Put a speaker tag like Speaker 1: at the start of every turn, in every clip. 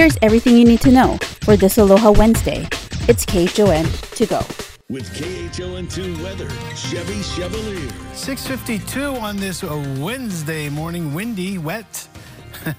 Speaker 1: Here's everything you need to know for this Aloha Wednesday. It's KHON to go.
Speaker 2: With KHON2 weather, Chevy Chevalier.
Speaker 3: 652 on this Wednesday morning, windy, wet.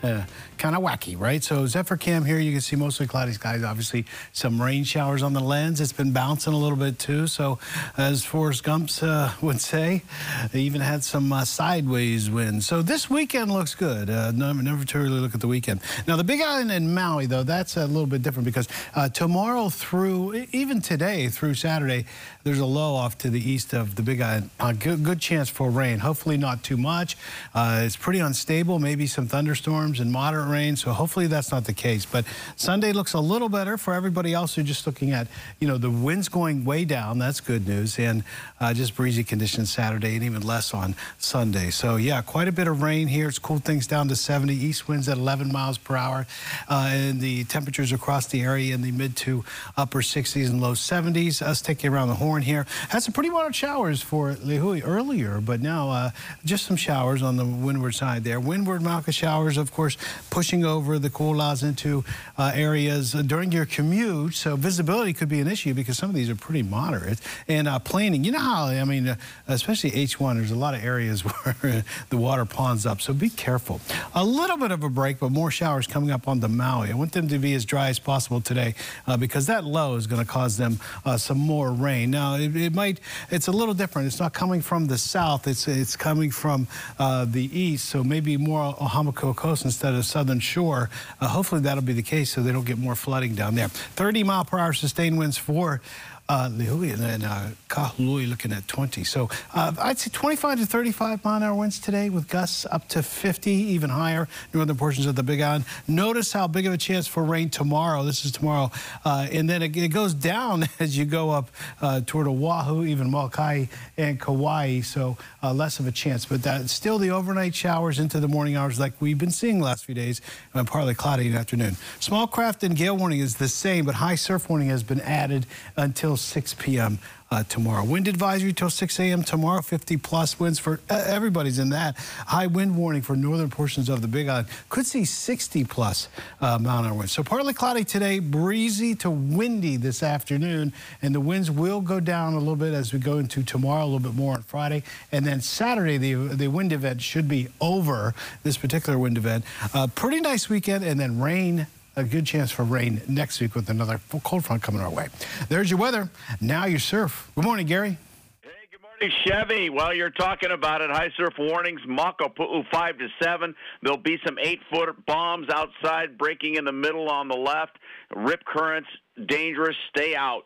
Speaker 3: kind of wacky, right? So Zephyr Cam here, you can see mostly cloudy skies. Obviously, some rain showers on the lens. It's been bouncing a little bit too. So as Forrest Gump uh, would say, they even had some uh, sideways winds. So this weekend looks good. Uh, never, too early look at the weekend. Now the Big Island in Maui, though, that's a little bit different because uh, tomorrow through, even today through Saturday, there's a low off to the east of the Big Island. A good, good chance for rain. Hopefully not too much. Uh, it's pretty unstable. Maybe some thunderstorms and moderate rain, so hopefully that's not the case. But Sunday looks a little better for everybody else who's just looking at, you know, the winds going way down. That's good news. And uh, just breezy conditions Saturday and even less on Sunday. So, yeah, quite a bit of rain here. It's cooled things down to 70. East winds at 11 miles per hour. Uh, and the temperatures across the area in the mid to upper 60s and low 70s. Us taking around the horn here. Had some pretty mild showers for Lihue earlier, but now uh, just some showers on the windward side there. Windward Mauka showers, of course, pushing over the Ko'olaus into uh, areas uh, during your commute. So visibility could be an issue because some of these are pretty moderate. And uh, planing, you know how, I mean, uh, especially H1, there's a lot of areas where the water ponds up. So be careful. A little bit of a break, but more showers coming up on the Maui. I want them to be as dry as possible today uh, because that low is going to cause them some more rain. Now, it, it, might, it's a little different. It's not coming from the south. It's, it's coming from the east. So maybe more Oahumaco coast instead of southern shore uh, hopefully that'll be the case so they don't get more flooding down there. 30 mile per hour sustained winds for uh, Lihue and then uh, Kahului looking at 20. So uh, I'd say 25 to 35 mile an hour winds today with gusts up to 50, even higher, northern portions of the Big Island. Notice how big of a chance for rain tomorrow. This is tomorrow. Uh, and then it, it, goes down as you go up uh, toward Oahu, even Molokai and Kauai. So uh, less of a chance. But that, still the overnight showers into the morning hours like we've been seeing the last few days and partly cloudy in the afternoon. Small craft and gale warning is the same, but high surf warning has been added until 6 p.m. Uh, tomorrow. Wind advisory till 6 a.m. tomorrow. 50 plus winds for uh, everybody's in that. High wind warning for northern portions of the Big Island. Could see 60 plus uh, mile an hour winds. So partly cloudy today, breezy to windy this afternoon, and the winds will go down a little bit as we go into tomorrow, a little bit more on Friday, and then Saturday the the wind event should be over. This particular wind event. Uh, pretty nice weekend, and then rain a good chance for rain next week with another cold front coming our way. There's your weather. Now your surf. Good morning, Gary.
Speaker 4: Hey, good morning, Chevy. While you're talking about it, high surf warnings, Makapu'u 5 to 7. There'll be some 8-foot bombs outside breaking in the middle on the left. Rip currents, dangerous. Stay out.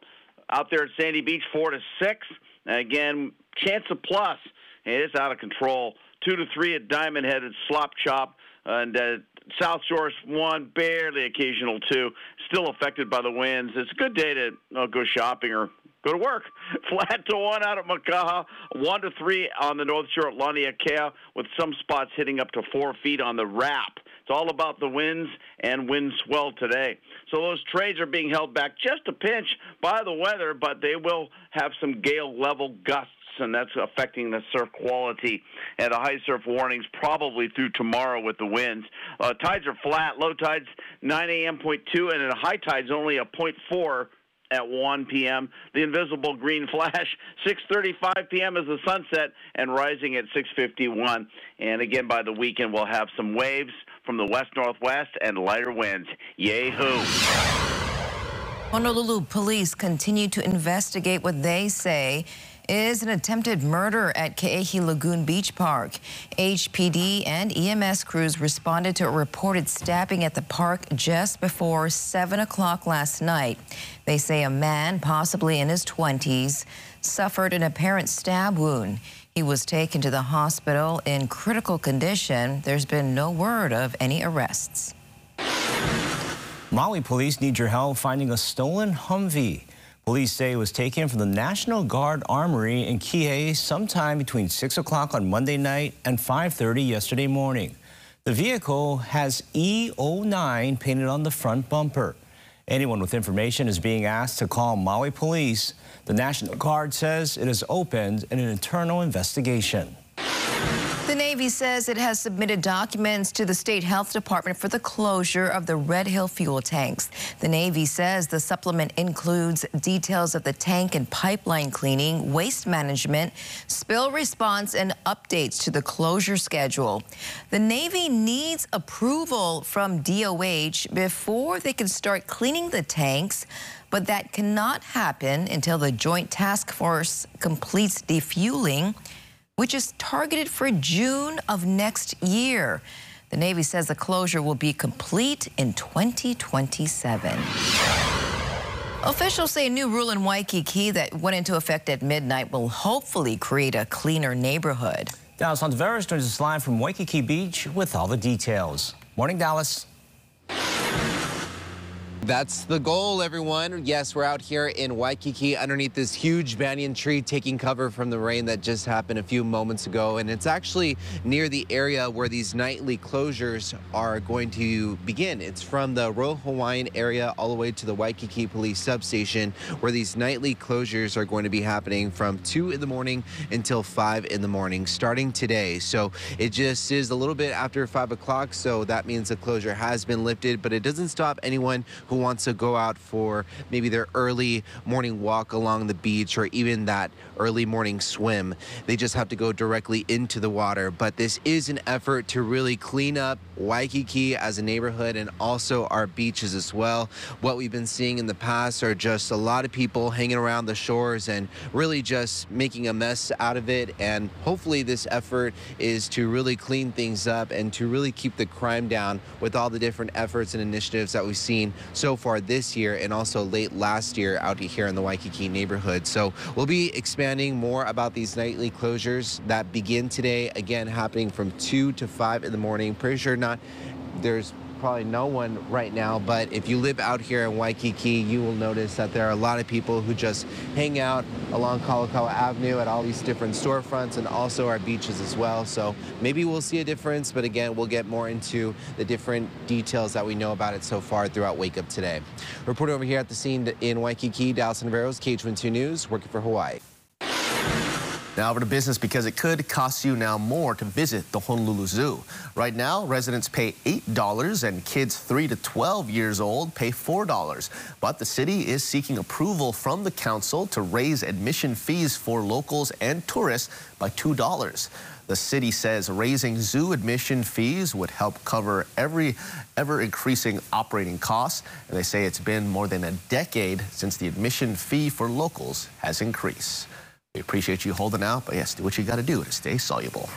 Speaker 4: Out there at Sandy Beach, 4 to 6. Again, chance of plus. It is out of control. 2 to 3 at Diamond Head at Slop Chop. And uh, South Shore one, barely occasional two, still affected by the winds. It's a good day to uh, go shopping or go to work. Flat to one out at Makaha, one to three on the North Shore at Laniakea, with some spots hitting up to four feet on the wrap. It's all about the winds and wind swell today. So those trades are being held back just a pinch by the weather, but they will have some gale level gusts and that's affecting the surf quality. And the high surf warnings probably through tomorrow with the winds. Uh, tides are flat. Low tides 9 a.m. 0.2, and at high tides only a 0.4 at 1 p.m. The invisible green flash 6:35 p.m. is the sunset and rising at 6:51. And again by the weekend we'll have some waves from the west northwest and lighter winds. Yay
Speaker 5: Honolulu police continue to investigate what they say is an attempted murder at Ke'ehi Lagoon Beach Park. HPD and EMS crews responded to a reported stabbing at the park just before 7 o'clock last night. They say a man, possibly in his 20s, suffered an apparent stab wound. He was taken to the hospital in critical condition. There's been no word of any arrests.
Speaker 6: Maui police need your help finding a stolen Humvee. Police say it was taken from the National Guard Armory in Kihei sometime between 6 o'clock on Monday night and 5.30 yesterday morning. The vehicle has E09 painted on the front bumper. Anyone with information is being asked to call Maui Police. The National Guard says it has opened an internal investigation.
Speaker 5: Navy says it has submitted documents to the state health department for the closure of the Red Hill fuel tanks. The Navy says the supplement includes details of the tank and pipeline cleaning, waste management, spill response, and updates to the closure schedule. The Navy needs approval from DOH before they can start cleaning the tanks but that cannot happen until the Joint Task Force completes defueling which is targeted for June of next year. The Navy says the closure will be complete in 2027. Officials say a new rule in Waikiki that went into effect at midnight will hopefully create a cleaner neighborhood.
Speaker 6: Dallas Ontiveros joins us live from Waikiki Beach with all the details. Morning, Dallas.
Speaker 7: That's the goal, everyone. Yes, we're out here in Waikiki underneath this huge banyan tree taking cover from the rain that just happened a few moments ago. And it's actually near the area where these nightly closures are going to begin. It's from the Royal Hawaiian area all the way to the Waikiki Police Substation where these nightly closures are going to be happening from 2 in the morning until 5 in the morning starting today. So it just is a little bit after 5 o'clock. So that means the closure has been lifted, but it doesn't stop anyone who who wants to go out for maybe their early morning walk along the beach or even that early morning swim. They just have to go directly into the water. But this is an effort to really clean up Waikiki as a neighborhood and also our beaches as well. What we've been seeing in the past are just a lot of people hanging around the shores and really just making a mess out of it. And hopefully this effort is to really clean things up and to really keep the crime down with all the different efforts and initiatives that we've seen so far this year and also late last year out here in the Waikiki neighborhood. So we'll be expanding more about these nightly closures that begin today, again, happening from 2 to 5 in the morning. Pretty sure not, there's probably no one right now, but if you live out here in Waikiki, you will notice that there are a lot of people who just hang out along Kalakaua Avenue at all these different storefronts and also our beaches as well. So maybe we'll see a difference, but again, we'll get more into the different details that we know about it so far throughout Wake Up today. Reporting over here at the scene in Waikiki, Dallas Ontiveros KHON2 News, working for Hawaii.
Speaker 8: Now over to business because it could cost you now more to visit the Honolulu Zoo. Right now, residents pay $8 and kids 3 to 12 years old pay $4. But the city is seeking approval from the council to raise admission fees for locals and tourists by $2. The city says raising zoo admission fees would help cover every ever increasing operating costs. And they say it's been more than a decade since the admission fee for locals has increased. We appreciate you holding out, but yes, do what you got to do to stay soluble.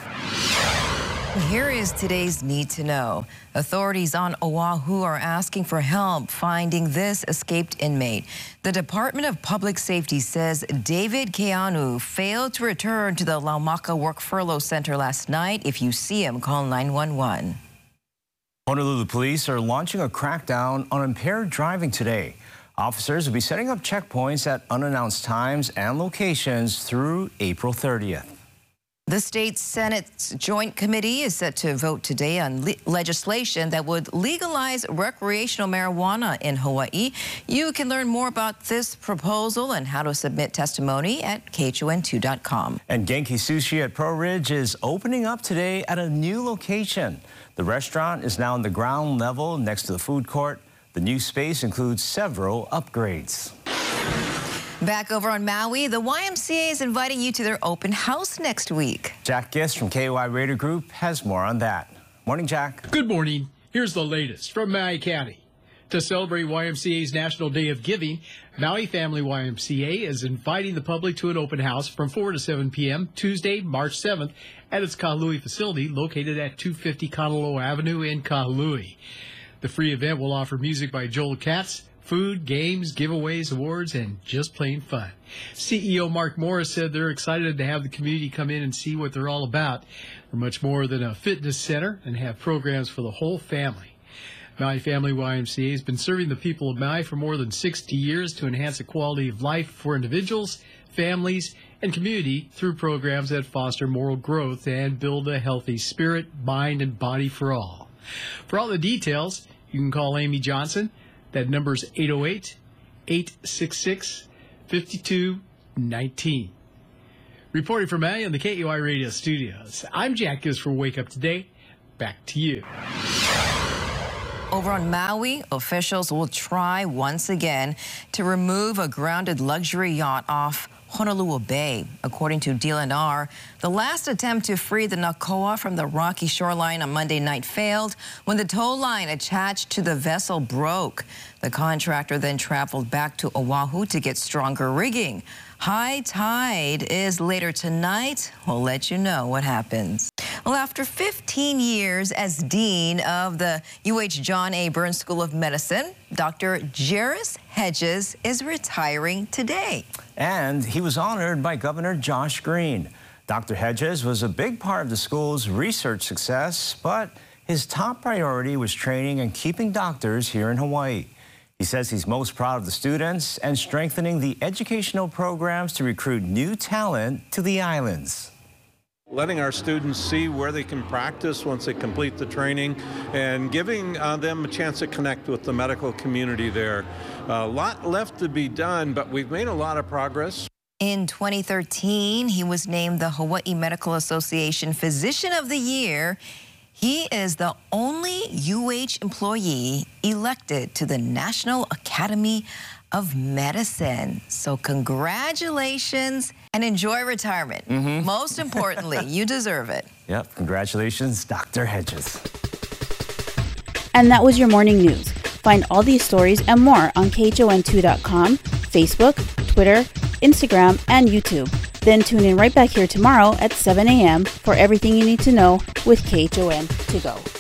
Speaker 5: Here is today's need to know. Authorities on Oahu are asking for help finding this escaped inmate. The Department of Public Safety says David Keanu failed to return to the Laumaka Work Furlough Center last night. If you see him, call 911.
Speaker 6: Honolulu police are launching a crackdown on impaired driving today. Officers will be setting up checkpoints at unannounced times and locations through April 30th.
Speaker 5: The state Senate's Joint Committee is set to vote today on le legislation that would legalize recreational marijuana in Hawaii. You can learn more about this proposal and how to submit testimony at KHON2.com.
Speaker 6: And Genki Sushi at Pearlridge is opening up today at a new location. The restaurant is now on the ground level next to the food court. The new space includes several upgrades.
Speaker 5: Back over on Maui, the YMCA is inviting you to their open house next week.
Speaker 6: Jack Gist from KAOI Radio Group has more on that. Morning, Jack.
Speaker 9: Good morning. Here's the latest from Maui County. To celebrate YMCA's National Day of Giving, Maui Family YMCA is inviting the public to an open house from 4 to 7 p.m. Tuesday, March 7th at its Kahului facility located at 250 Kanaloa Avenue in Kahului. The free event will offer music by Joel Katz, food, games, giveaways, awards, and just plain fun. CEO Mark Morris said they're excited to have the community come in and see what they're all about. They're much more than a fitness center and have programs for the whole family. Maui Family YMCA has been serving the people of Maui for more than 60 years to enhance the quality of life for individuals, families, and community through programs that foster moral growth and build a healthy spirit, mind, and body for all. For all the details, you can call Amy Johnson. That number is 808 866 5219. Reporting from Maui in the KAOI radio studios, I'm Jack Gibbs for Wake Up Today. Back to you.
Speaker 5: Over on Maui, officials will try once again to remove a grounded luxury yacht off Honolua Bay. According to DLNR, the last attempt to free the Nakoa from the rocky shoreline on Monday night failed when the tow line attached to the vessel broke. The contractor then traveled back to Oahu to get stronger rigging. High tide is later tonight. We'll let you know what happens. Well, after 15 years as dean of the UH John A. Burns School of Medicine, Dr. Jerris Hedges is retiring today.
Speaker 6: And he was honored by Governor Josh Green. Dr. Hedges was a big part of the school's research success, but his top priority was training and keeping doctors here in Hawaii. He says he's most proud of the students and strengthening the educational programs to recruit new talent to the islands.
Speaker 10: Letting our students see where they can practice once they complete the training and giving uh, them a chance to connect with the medical community there. A lot left to be done, but we've made a lot of progress.
Speaker 5: In 2013, he was named the Hawaii Medical Association Physician of the Year. He is the only UH employee elected to the National Academy of Medicine. So congratulations and enjoy retirement. Mm -hmm. Most importantly, you deserve it.
Speaker 6: Yep, congratulations, Dr. Hedges.
Speaker 1: And that was your morning news. Find all these stories and more on KHON2.com, Facebook, Twitter, Instagram, and YouTube. Then tune in right back here tomorrow at 7 a.m. for everything you need to know with KHON to go.